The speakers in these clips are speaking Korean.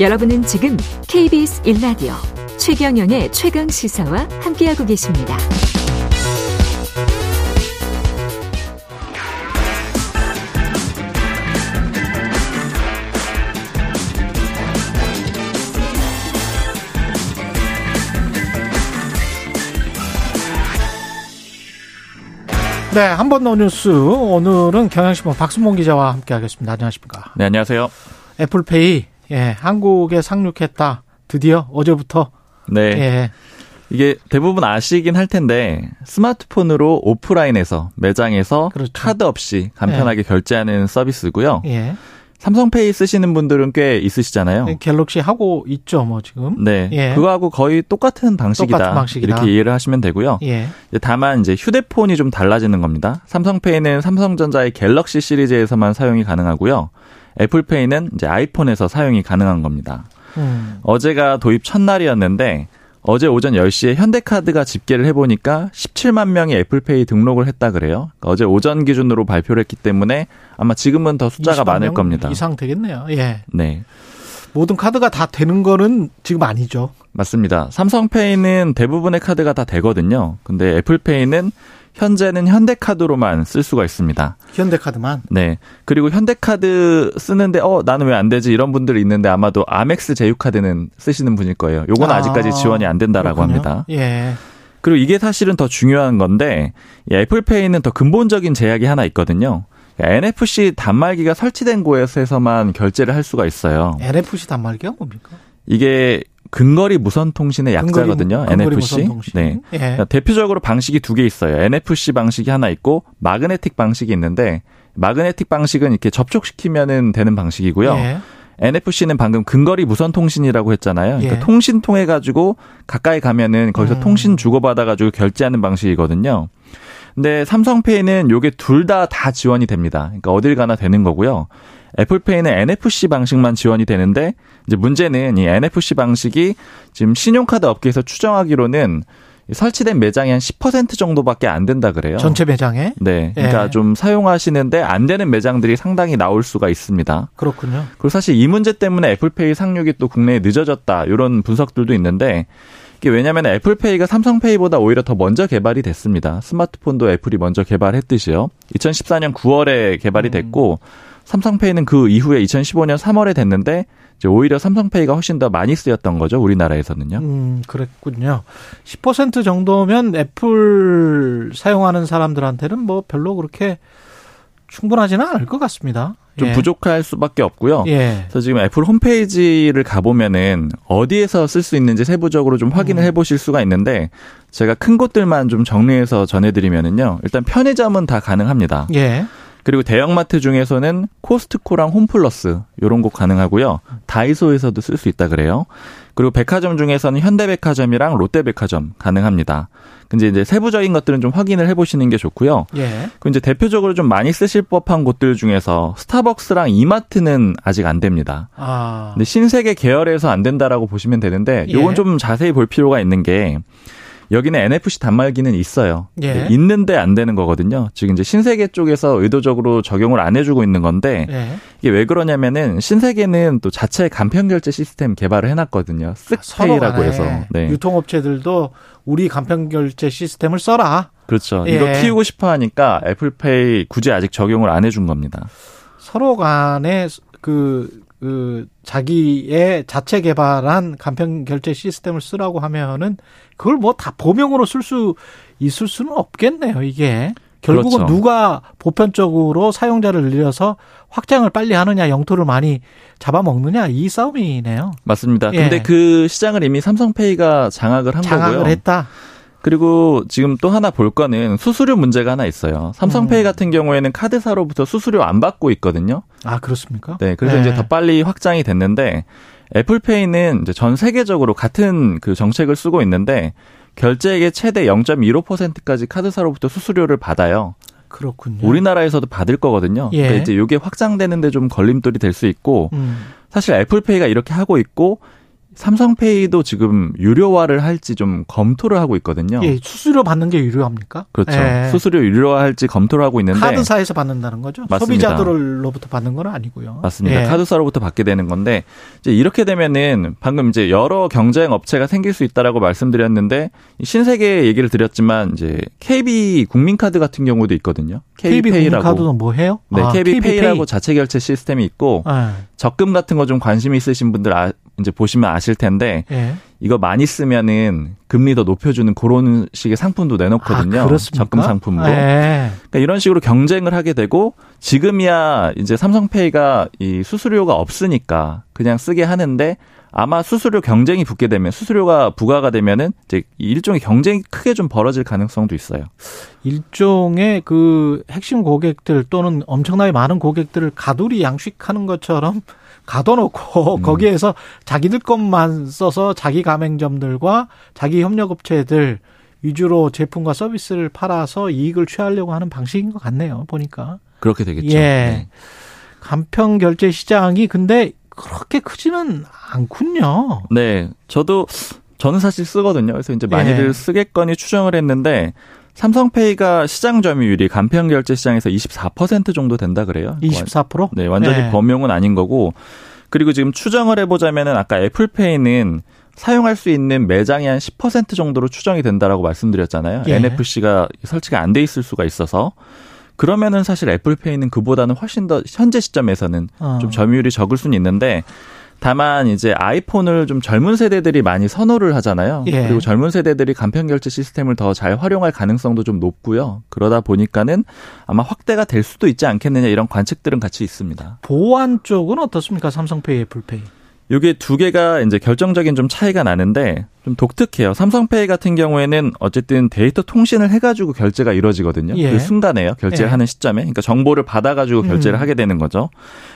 여러분은 지금 KBS 1라디오 최경영의 최강 시사와 함께하고 계십니다. 네, 한 번 더 뉴스. 오늘은 경향신문 박순봉 기자와 함께하겠습니다. 안녕하십니까? 네, 안녕하세요. 애플페이 예, 한국에 상륙했다. 드디어 어제부터. 네. 예. 이게 대부분 아시긴 할 텐데 스마트폰으로 오프라인에서 매장에서 그렇죠. 카드 없이 간편하게 결제하는 서비스고요. 예. 삼성페이 쓰시는 분들은 꽤 있으시잖아요. 갤럭시 하고 있죠, 뭐 지금. 네, 예. 그거하고 거의 똑같은 방식이다. 똑같은 방식이다. 이렇게 이해를 하시면 되고요. 예. 다만 이제 휴대폰이 좀 달라지는 겁니다. 삼성페이는 삼성전자의 갤럭시 시리즈에서만 사용이 가능하고요. 애플페이는 이제 아이폰에서 사용이 가능한 겁니다. 음. 어제가 도입 첫날이었는데 어제 오전 10시에 현대카드가 집계를 해보니까 17만 명이 애플페이 등록을 했다 그래요. 그러니까 어제 오전 기준으로 발표를 했기 때문에 아마 지금은 더 숫자가 20만 많을 명 겁니다. 이상 되겠네요. 예. 네. 모든 카드가 다 되는 거는 지금 아니죠. 맞습니다. 삼성페이는 대부분의 카드가 다 되거든요. 근데 애플페이는 현재는 현대카드로만 쓸 수가 있습니다. 현대카드만. 네. 그리고 현대카드 쓰는데 어 나는 왜 안 되지 이런 분들이 있는데 아마도 아멕스 제휴카드는 쓰시는 분일 거예요. 요건 아, 아직까지 지원이 안 된다라고 그렇군요. 합니다. 예. 그리고 이게 사실은 더 중요한 건데 이 애플페이는 더 근본적인 제약이 하나 있거든요. NFC 단말기가 설치된 곳에서만 결제를 할 수가 있어요. NFC 단말기가 뭡니까? 이게 근거리 무선 통신의 약자거든요. 근거리 NFC. 무선 통신. 네. 예. 그러니까 대표적으로 방식이 두 개 있어요. NFC 방식이 하나 있고 마그네틱 방식이 있는데 마그네틱 방식은 이렇게 접촉시키면은 되는 방식이고요. 예. NFC는 방금 근거리 무선 통신이라고 했잖아요. 그러니까 예. 통신 통해 가지고 가까이 가면은 거기서 음. 통신 주고받아 가지고 결제하는 방식이거든요. 근데 삼성페이는 요게 둘다다 지원이 됩니다. 그러니까 어딜 가나 되는 거고요. 애플페이는 NFC 방식만 지원이 되는데 이제 문제는 이 NFC 방식이 지금 신용카드 업계에서 추정하기로는 설치된 매장이 한 10% 정도밖에 안 된다 그래요. 전체 매장에 네. 그러니까 예. 좀 사용하시는데 안 되는 매장들이 상당히 나올 수가 있습니다. 그렇군요. 그리고 사실 이 문제 때문에 애플페이 상륙이 또 국내에 늦어졌다 이런 분석들도 있는데 이게 왜냐하면 애플페이가 삼성페이보다 오히려 더 먼저 개발이 됐습니다. 스마트폰도 애플이 먼저 개발했듯이요. 2014년 9월에 개발이 됐고 삼성페이는 그 이후에 2015년 3월에 됐는데 오히려 삼성페이가 훨씬 더 많이 쓰였던 거죠 우리나라에서는요. 음, 그랬군요. 10% 정도면 애플 사용하는 사람들한테는 뭐 별로 그렇게 충분하지는 않을 것 같습니다. 좀 예. 부족할 수밖에 없고요. 예. 그래서 지금 애플 홈페이지를 가보면은 어디에서 쓸 수 있는지 세부적으로 좀 확인을 해보실 수가 있는데 제가 큰 곳들만 좀 정리해서 전해드리면은요. 일단 편의점은 다 가능합니다. 예. 그리고 대형마트 중에서는 코스트코랑 홈플러스 요런 곳 가능하고요. 다이소에서도 쓸 수 있다 그래요. 그리고 백화점 중에서는 현대백화점이랑 롯데백화점 가능합니다. 근데 이제 세부적인 것들은 좀 확인을 해보시는 게 좋고요. 예. 그 이제 대표적으로 좀 많이 쓰실 법한 곳들 중에서 스타벅스랑 이마트는 아직 안 됩니다. 아. 근데 신세계 계열에서 안 된다라고 보시면 되는데 요건 예. 좀 자세히 볼 필요가 있는 게 여기는 NFC 단말기는 있어요. 예. 있는데 안 되는 거거든요. 지금 이제 신세계 쪽에서 의도적으로 적용을 안 해주고 있는 건데 예. 이게 왜 그러냐면은 신세계는 또 자체 간편 결제 시스템 개발을 해놨거든요. 쓱페이라고 간에 해서. 네. 유통업체들도 우리 간편 결제 시스템을 써라. 그렇죠. 예. 이거 키우고 싶어 하니까 애플페이 굳이 아직 적용을 안 해준 겁니다. 서로 간에 그, 그, 자기의 자체 개발한 간편 결제 시스템을 쓰라고 하면은 그걸 뭐 다 범용으로 쓸 수 있을 수는 없겠네요, 이게. 결국은 그렇죠. 누가 보편적으로 사용자를 늘려서 확장을 빨리 하느냐, 영토를 많이 잡아먹느냐, 이 싸움이네요. 맞습니다. 예. 근데 그 시장을 이미 삼성페이가 장악을 한 장악을 거고요. 했다. 그리고 지금 또 하나 볼 거는 수수료 문제가 하나 있어요. 삼성페이 음. 같은 경우에는 카드사로부터 수수료 안 받고 있거든요. 아, 그렇습니까? 네, 그래서 네. 이제 더 빨리 확장이 됐는데 애플페이는 이제 전 세계적으로 같은 그 정책을 쓰고 있는데 결제액의 최대 0.15%까지 카드사로부터 수수료를 받아요. 그렇군요. 우리나라에서도 받을 거거든요. 예. 그러니까 이제 이게 확장되는데 좀 걸림돌이 될 수 있고 음. 사실 애플페이가 이렇게 하고 있고 삼성페이도 지금 유료화를 할지 좀 검토를 하고 있거든요. 예, 수수료 받는 게 유료합니까? 그렇죠. 예. 수수료 유료화할지 검토를 하고 있는데 카드사에서 받는다는 거죠? 맞습니다. 소비자들로부터 받는 건 아니고요. 맞습니다. 예. 카드사로부터 받게 되는 건데 이제 이렇게 되면은 방금 이제 여러 경쟁 업체가 생길 수 있다라고 말씀드렸는데 이 신세계 얘기를 드렸지만 이제 KB 국민카드 같은 경우도 있거든요. KB KB페이라고. 국민카드는 뭐 해요? 네, 아, KB페이라고 자체 결제 시스템이 있고 예. 적금 같은 거 좀 관심 있으신 분들 아, 이제 보시면 아실 텐데 예. 이거 많이 쓰면은 금리 더 높여주는 그런 식의 상품도 내놓거든요. 아, 그렇습니까? 적금 상품으로. 예. 그러니까 이런 식으로 경쟁을 하게 되고 지금이야 이제 삼성페이가 이 수수료가 없으니까 그냥 쓰게 하는데 아마 수수료 경쟁이 붙게 되면 수수료가 부과가 되면은 이제 일종의 경쟁이 크게 좀 벌어질 가능성도 있어요. 일종의 그 핵심 고객들 또는 엄청나게 많은 고객들을 가두리 양식하는 것처럼 가둬놓고 음. 거기에서 자기들 것만 써서 자기 가맹점들과 자기 협력업체들 위주로 제품과 서비스를 팔아서 이익을 취하려고 하는 방식인 것 같네요. 보니까. 그렇게 되겠죠. 예. 네. 간편 결제 시장이 근데 그렇게 크지는 않군요. 네, 저도 저는 사실 쓰거든요. 그래서 이제 많이들 예. 쓰겠거니 추정을 했는데 삼성페이가 시장 점유율이 간편 결제 시장에서 24% 정도 된다 그래요. 24%? 네, 완전히 네. 범용은 아닌 거고. 그리고 지금 추정을 해보자면은 아까 애플페이는 사용할 수 있는 매장이 한 10% 정도로 추정이 된다라고 말씀드렸잖아요. 예. NFC가 설치가 안 돼 있을 수가 있어서. 그러면은 사실 애플페이는 그보다는 훨씬 더 현재 시점에서는 어. 좀 점유율이 적을 수는 있는데 다만 이제 아이폰을 좀 젊은 세대들이 많이 선호를 하잖아요. 예. 그리고 젊은 세대들이 간편 결제 시스템을 더 잘 활용할 가능성도 좀 높고요. 그러다 보니까는 아마 확대가 될 수도 있지 않겠느냐 이런 관측들은 같이 있습니다. 보안 쪽은 어떻습니까? 삼성페이, 애플페이. 이게 두 개가 이제 결정적인 좀 차이가 나는데 좀 독특해요. 삼성페이 같은 경우에는 어쨌든 데이터 통신을 해가지고 결제가 이루어지거든요. 예. 그 순간에요. 결제를 예. 하는 시점에. 그러니까 정보를 받아가지고 결제를 음. 하게 되는 거죠.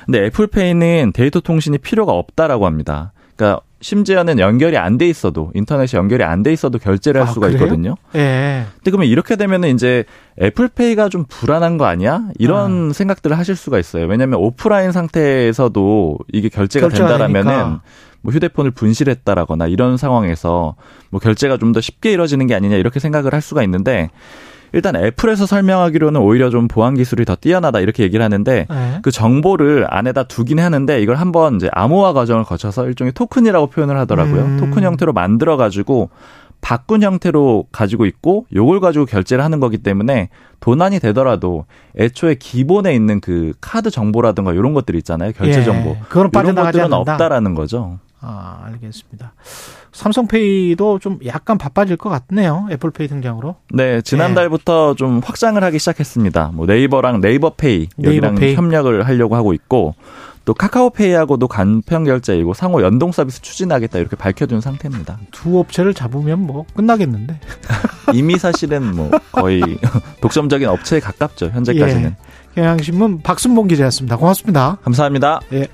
근데 애플페이는 데이터 통신이 필요가 없다라고 합니다. 그러니까 심지어는 연결이 안 돼 있어도 인터넷이 연결이 안 돼 있어도 결제를 할 아, 수가 그래요? 있거든요. 예. 근데 그러면 이렇게 되면은 이제 애플페이가 좀 불안한 거 아니야? 이런 아. 생각들을 하실 수가 있어요. 왜냐하면 오프라인 상태에서도 이게 결제가 된다라면은. 뭐 휴대폰을 분실했다라거나 이런 상황에서 뭐 결제가 좀 더 쉽게 이루어지는 게 아니냐 이렇게 생각을 할 수가 있는데 일단 애플에서 설명하기로는 오히려 좀 보안 기술이 더 뛰어나다 이렇게 얘기를 하는데 예. 그 정보를 안에다 두긴 하는데 이걸 한번 이제 암호화 과정을 거쳐서 일종의 토큰이라고 표현을 하더라고요. 음. 토큰 형태로 만들어 가지고 바꾼 형태로 가지고 있고 요걸 가지고 결제를 하는 거기 때문에 도난이 되더라도 애초에 기본에 있는 그 카드 정보라든가 이런 것들 있잖아요. 결제 예. 정보. 이런 빠져나가지 것들은 않는다. 없다라는 거죠. 아, 알겠습니다. 삼성페이도 좀 약간 바빠질 것 같네요. 애플페이 등장으로. 네, 지난달부터 좀 확장을 하기 시작했습니다. 뭐 네이버랑 네이버페이 여기랑 네이버페이. 협력을 하려고 하고 있고 또 카카오페이하고도 간편 결제이고 상호 연동 서비스 추진하겠다 이렇게 밝혀둔 상태입니다. 두 업체를 잡으면 뭐 끝나겠는데. 이미 사실은 뭐 거의 독점적인 업체에 가깝죠 현재까지는. 예. 경향신문 박순봉 기자였습니다. 고맙습니다. 감사합니다. 예.